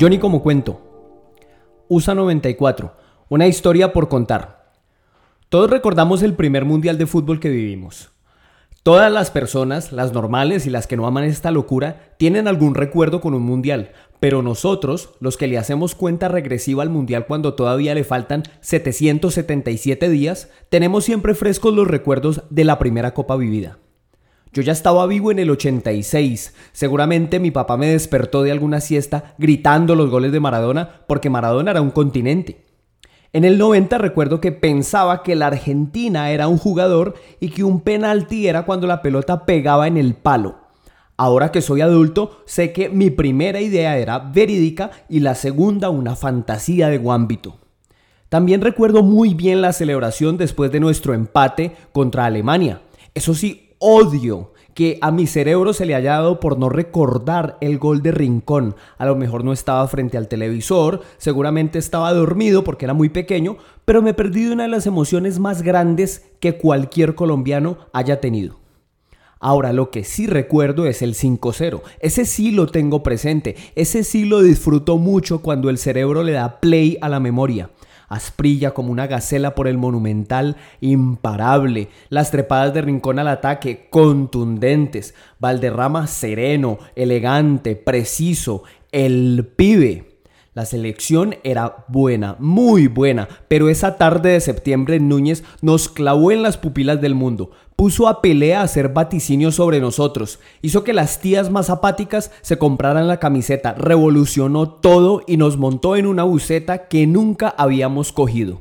Johnny como cuento. USA 94. Una historia por contar. Todos recordamos el primer mundial de fútbol que vivimos. Todas las personas, las normales y las que no aman esta locura, tienen algún recuerdo con un mundial, pero nosotros, los que le hacemos cuenta regresiva al mundial cuando todavía le faltan 777 días, tenemos siempre frescos los recuerdos de la primera copa vivida. Yo ya estaba vivo en el 86. Seguramente mi papá me despertó de alguna siesta gritando los goles de Maradona porque Maradona era un continente. En el 90 recuerdo que pensaba que la Argentina era un jugador y que un penalti era cuando la pelota pegaba en el palo. Ahora que soy adulto, sé que mi primera idea era verídica y la segunda una fantasía de Guambito. También recuerdo muy bien la celebración después de nuestro empate contra Alemania. Eso sí, odio que a mi cerebro se le haya dado por no recordar el gol de Rincón. A lo mejor no estaba frente al televisor, seguramente estaba dormido porque era muy pequeño, pero me perdí de una de las emociones más grandes que cualquier colombiano haya tenido. Ahora, lo que sí recuerdo es el 5-0. Ese sí lo tengo presente. Ese sí lo disfruto mucho cuando el cerebro le da play a la memoria. Asprilla como una gacela por el monumental, imparable. Las trepadas de rincón al ataque, contundentes. Valderrama sereno, elegante, preciso. El pibe. La selección era buena, muy buena, pero esa tarde de septiembre Núñez nos clavó en las pupilas del mundo, puso a pelea a hacer vaticinios sobre nosotros, hizo que las tías más apáticas se compraran la camiseta, revolucionó todo y nos montó en una buceta que nunca habíamos cogido.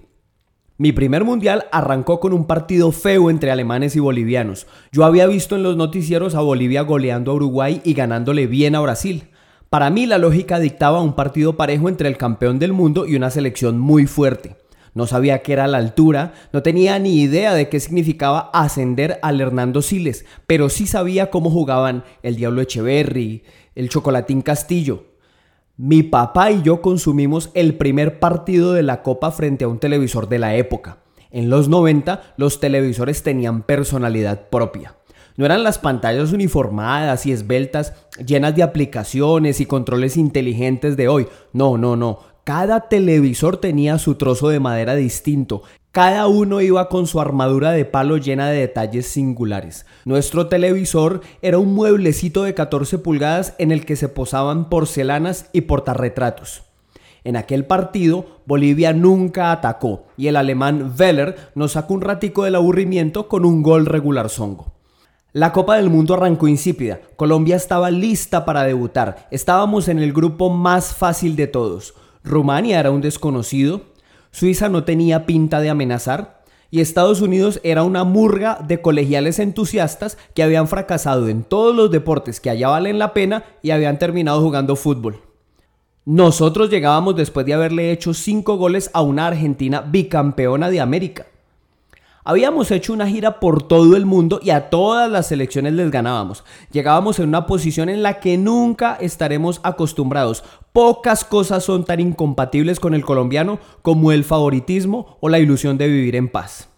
Mi primer mundial arrancó con un partido feo entre alemanes y bolivianos. Yo había visto en los noticieros a Bolivia goleando a Uruguay y ganándole bien a Brasil. Para mí la lógica dictaba un partido parejo entre el campeón del mundo y una selección muy fuerte. No sabía qué era la altura, no tenía ni idea de qué significaba ascender al Hernando Siles, pero sí sabía cómo jugaban el Diablo Echeverry, el Chocolatín Castillo. Mi papá y yo consumimos el primer partido de la Copa frente a un televisor de la época. En los 90 los televisores tenían personalidad propia. No eran las pantallas uniformadas y esbeltas, llenas de aplicaciones y controles inteligentes de hoy. No, no, no. Cada televisor tenía su trozo de madera distinto. Cada uno iba con su armadura de palo llena de detalles singulares. Nuestro televisor era un mueblecito de 14 pulgadas en el que se posaban porcelanas y portarretratos. En aquel partido, Bolivia nunca atacó y el alemán Weller nos sacó un ratico del aburrimiento con un gol regular zongo. La Copa del Mundo arrancó insípida. Colombia estaba lista para debutar. Estábamos en el grupo más fácil de todos. Rumania era un desconocido. Suiza no tenía pinta de amenazar. Y Estados Unidos era una murga de colegiales entusiastas que habían fracasado en todos los deportes que allá valen la pena y habían terminado jugando fútbol. Nosotros llegábamos después de haberle hecho cinco goles a una Argentina bicampeona de América. Habíamos hecho una gira por todo el mundo y a todas las selecciones les ganábamos. Llegábamos en una posición en la que nunca estaremos acostumbrados. Pocas cosas son tan incompatibles con el colombiano como el favoritismo o la ilusión de vivir en paz.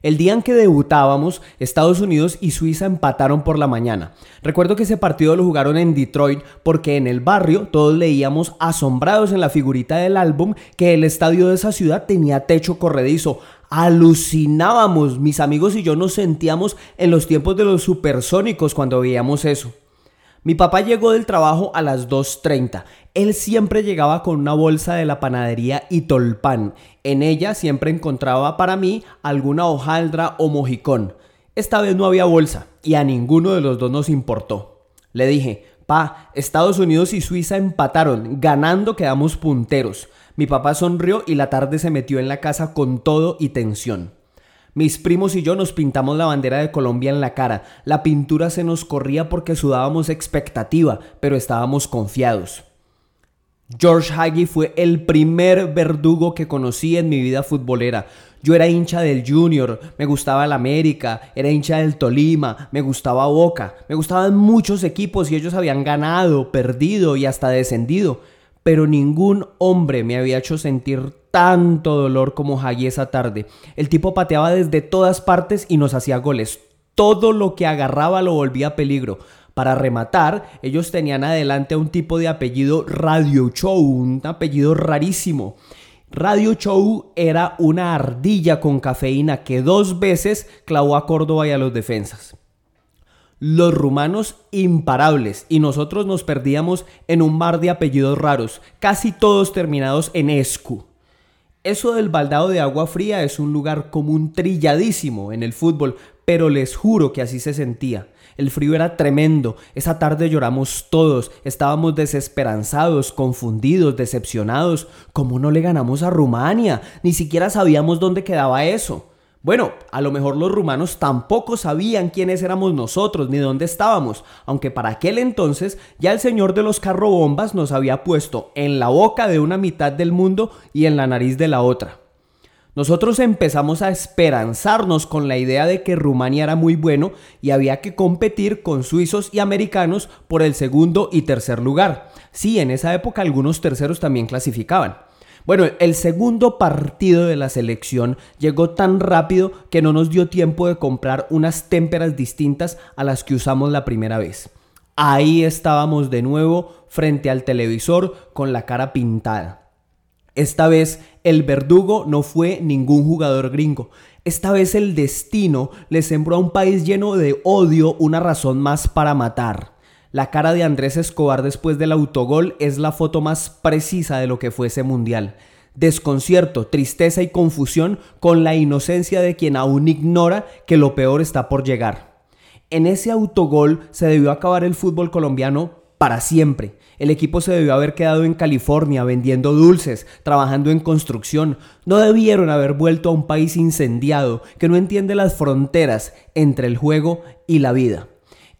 El día en que debutábamos, Estados Unidos y Suiza empataron por la mañana. Recuerdo que ese partido lo jugaron en Detroit porque en el barrio todos leíamos asombrados en la figurita del álbum que el estadio de esa ciudad tenía techo corredizo alucinábamos, mis amigos y yo nos sentíamos en los tiempos de los supersónicos cuando veíamos eso. Mi papá llegó del trabajo a las 2.30. Él siempre llegaba con una bolsa de la panadería y tolpan. En ella siempre encontraba para mí alguna hojaldra o mojicón. Esta vez no había bolsa y a ninguno de los dos nos importó. Le dije, pa, Estados Unidos y Suiza empataron, ganando quedamos punteros. Mi papá sonrió y la tarde se metió en la casa con todo y tensión. Mis primos y yo nos pintamos la bandera de Colombia en la cara. La pintura se nos corría porque sudábamos expectativa, pero estábamos confiados. George Hagi fue el primer verdugo que conocí en mi vida futbolera. Yo era hincha del Junior, me gustaba el América, era hincha del Tolima, me gustaba Boca, me gustaban muchos equipos y ellos habían ganado, perdido y hasta descendido pero ningún hombre me había hecho sentir tanto dolor como Hagi esa tarde. El tipo pateaba desde todas partes y nos hacía goles. Todo lo que agarraba lo volvía peligro. Para rematar, ellos tenían adelante a un tipo de apellido Radio Show, un apellido rarísimo. Radio Show era una ardilla con cafeína que dos veces clavó a Córdoba y a los defensas. Los rumanos imparables y nosotros nos perdíamos en un mar de apellidos raros, casi todos terminados en escu. Eso del baldado de agua fría es un lugar común trilladísimo en el fútbol, pero les juro que así se sentía. El frío era tremendo, esa tarde lloramos todos, estábamos desesperanzados, confundidos, decepcionados. ¿Cómo no le ganamos a Rumania? Ni siquiera sabíamos dónde quedaba eso. Bueno, a lo mejor los rumanos tampoco sabían quiénes éramos nosotros ni dónde estábamos, aunque para aquel entonces ya el señor de los carrobombas nos había puesto en la boca de una mitad del mundo y en la nariz de la otra. Nosotros empezamos a esperanzarnos con la idea de que Rumania era muy bueno y había que competir con suizos y americanos por el segundo y tercer lugar. Sí, en esa época algunos terceros también clasificaban. Bueno, el segundo partido de la selección llegó tan rápido que no nos dio tiempo de comprar unas témperas distintas a las que usamos la primera vez. Ahí estábamos de nuevo frente al televisor con la cara pintada. Esta vez el verdugo no fue ningún jugador gringo. Esta vez el destino le sembró a un país lleno de odio una razón más para matar. La cara de Andrés Escobar después del autogol es la foto más precisa de lo que fue ese mundial. Desconcierto, tristeza y confusión con la inocencia de quien aún ignora que lo peor está por llegar. En ese autogol se debió acabar el fútbol colombiano para siempre. El equipo se debió haber quedado en California vendiendo dulces, trabajando en construcción. No debieron haber vuelto a un país incendiado que no entiende las fronteras entre el juego y la vida.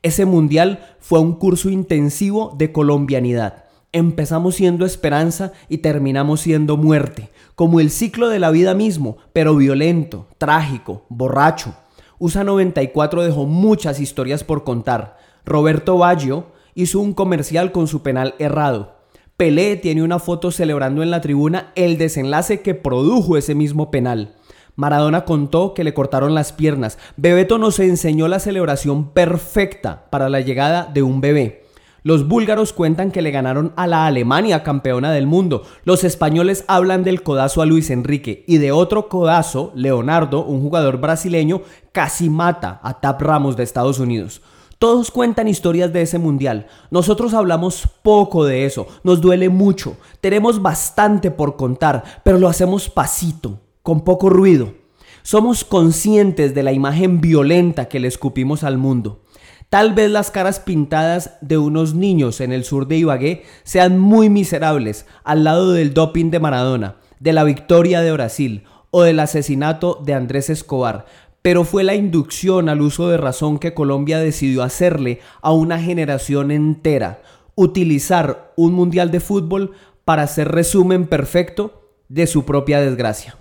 Ese mundial fue un curso intensivo de colombianidad. Empezamos siendo esperanza y terminamos siendo muerte, como el ciclo de la vida mismo, pero violento, trágico, borracho. USA 94 dejó muchas historias por contar. Roberto Baggio, hizo un comercial con su penal errado. Pelé tiene una foto celebrando en la tribuna el desenlace que produjo ese mismo penal. Maradona contó que le cortaron las piernas. Bebeto nos enseñó la celebración perfecta para la llegada de un bebé. Los búlgaros cuentan que le ganaron a la Alemania campeona del mundo. Los españoles hablan del codazo a Luis Enrique y de otro codazo, Leonardo, un jugador brasileño, casi mata a Tap Ramos de Estados Unidos. Todos cuentan historias de ese mundial. Nosotros hablamos poco de eso. Nos duele mucho. Tenemos bastante por contar, pero lo hacemos pasito, con poco ruido. Somos conscientes de la imagen violenta que le escupimos al mundo. Tal vez las caras pintadas de unos niños en el sur de Ibagué sean muy miserables al lado del doping de Maradona, de la victoria de Brasil o del asesinato de Andrés Escobar, pero fue la inducción al uso de razón que Colombia decidió hacerle a una generación entera, utilizar un mundial de fútbol para hacer resumen perfecto de su propia desgracia.